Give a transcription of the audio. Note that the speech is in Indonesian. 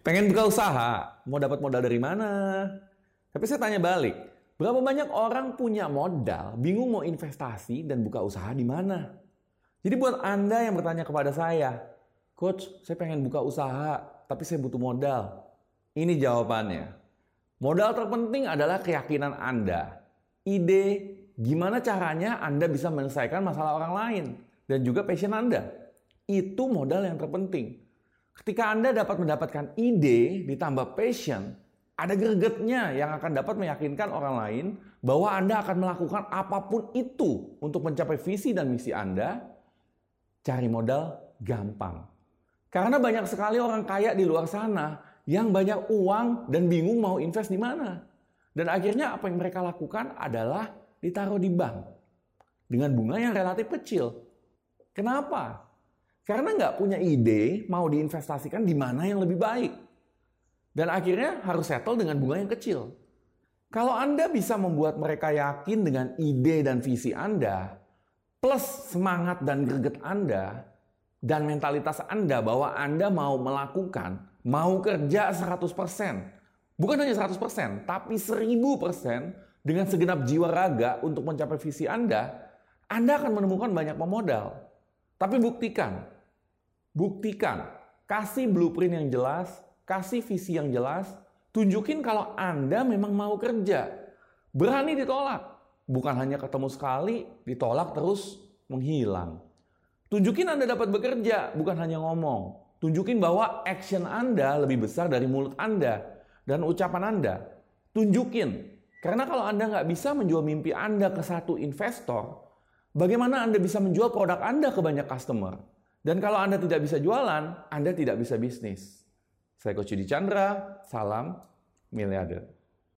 Pengen buka usaha, mau dapat modal dari mana? Tapi saya tanya balik, berapa banyak orang punya modal, bingung mau investasi dan buka usaha di mana? Jadi buat Anda yang bertanya kepada saya, Coach, saya pengen buka usaha, tapi saya butuh modal. Ini jawabannya. Modal terpenting adalah keyakinan Anda. Ide gimana caranya Anda bisa menyelesaikan masalah orang lain dan juga passion Anda. Itu modal yang terpenting. Ketika Anda dapat mendapatkan ide ditambah passion, ada gregetnya yang akan dapat meyakinkan orang lain bahwa Anda akan melakukan apa pun itu untuk mencapai visi dan misi Anda. Cari modal gampang. Karena banyak sekali orang kaya di luar sana yang banyak uang dan bingung mau invest di mana. Dan akhirnya apa yang mereka lakukan adalah ditaruh di bank dengan bunga yang relatif kecil. Kenapa? Karena nggak punya ide mau diinvestasikan di mana yang lebih baik. Dan akhirnya harus settle dengan bunga yang kecil. Kalau Anda bisa membuat mereka yakin dengan ide dan visi Anda, plus semangat dan greget Anda, dan mentalitas Anda bahwa Anda mau melakukan, mau kerja 100%. Bukan hanya 100%, tapi 1000% dengan segenap jiwa raga untuk mencapai visi Anda, Anda akan menemukan banyak pemodal. Tapi buktikan, Buktikan, kasih blueprint yang jelas, kasih visi yang jelas, tunjukin kalau Anda memang mau kerja. Berani ditolak. Bukan hanya ketemu sekali, ditolak terus menghilang. Tunjukin Anda dapat bekerja, bukan hanya ngomong. Tunjukin bahwa action Anda lebih besar dari mulut Anda dan ucapan Anda. Tunjukin. Karena kalau Anda nggak bisa menjual mimpi Anda ke satu investor, bagaimana Anda bisa menjual produk Anda ke banyak customer? Dan kalau Anda tidak bisa jualan, Anda tidak bisa bisnis. Saya Coach Yudi Chandra, salam miliarder.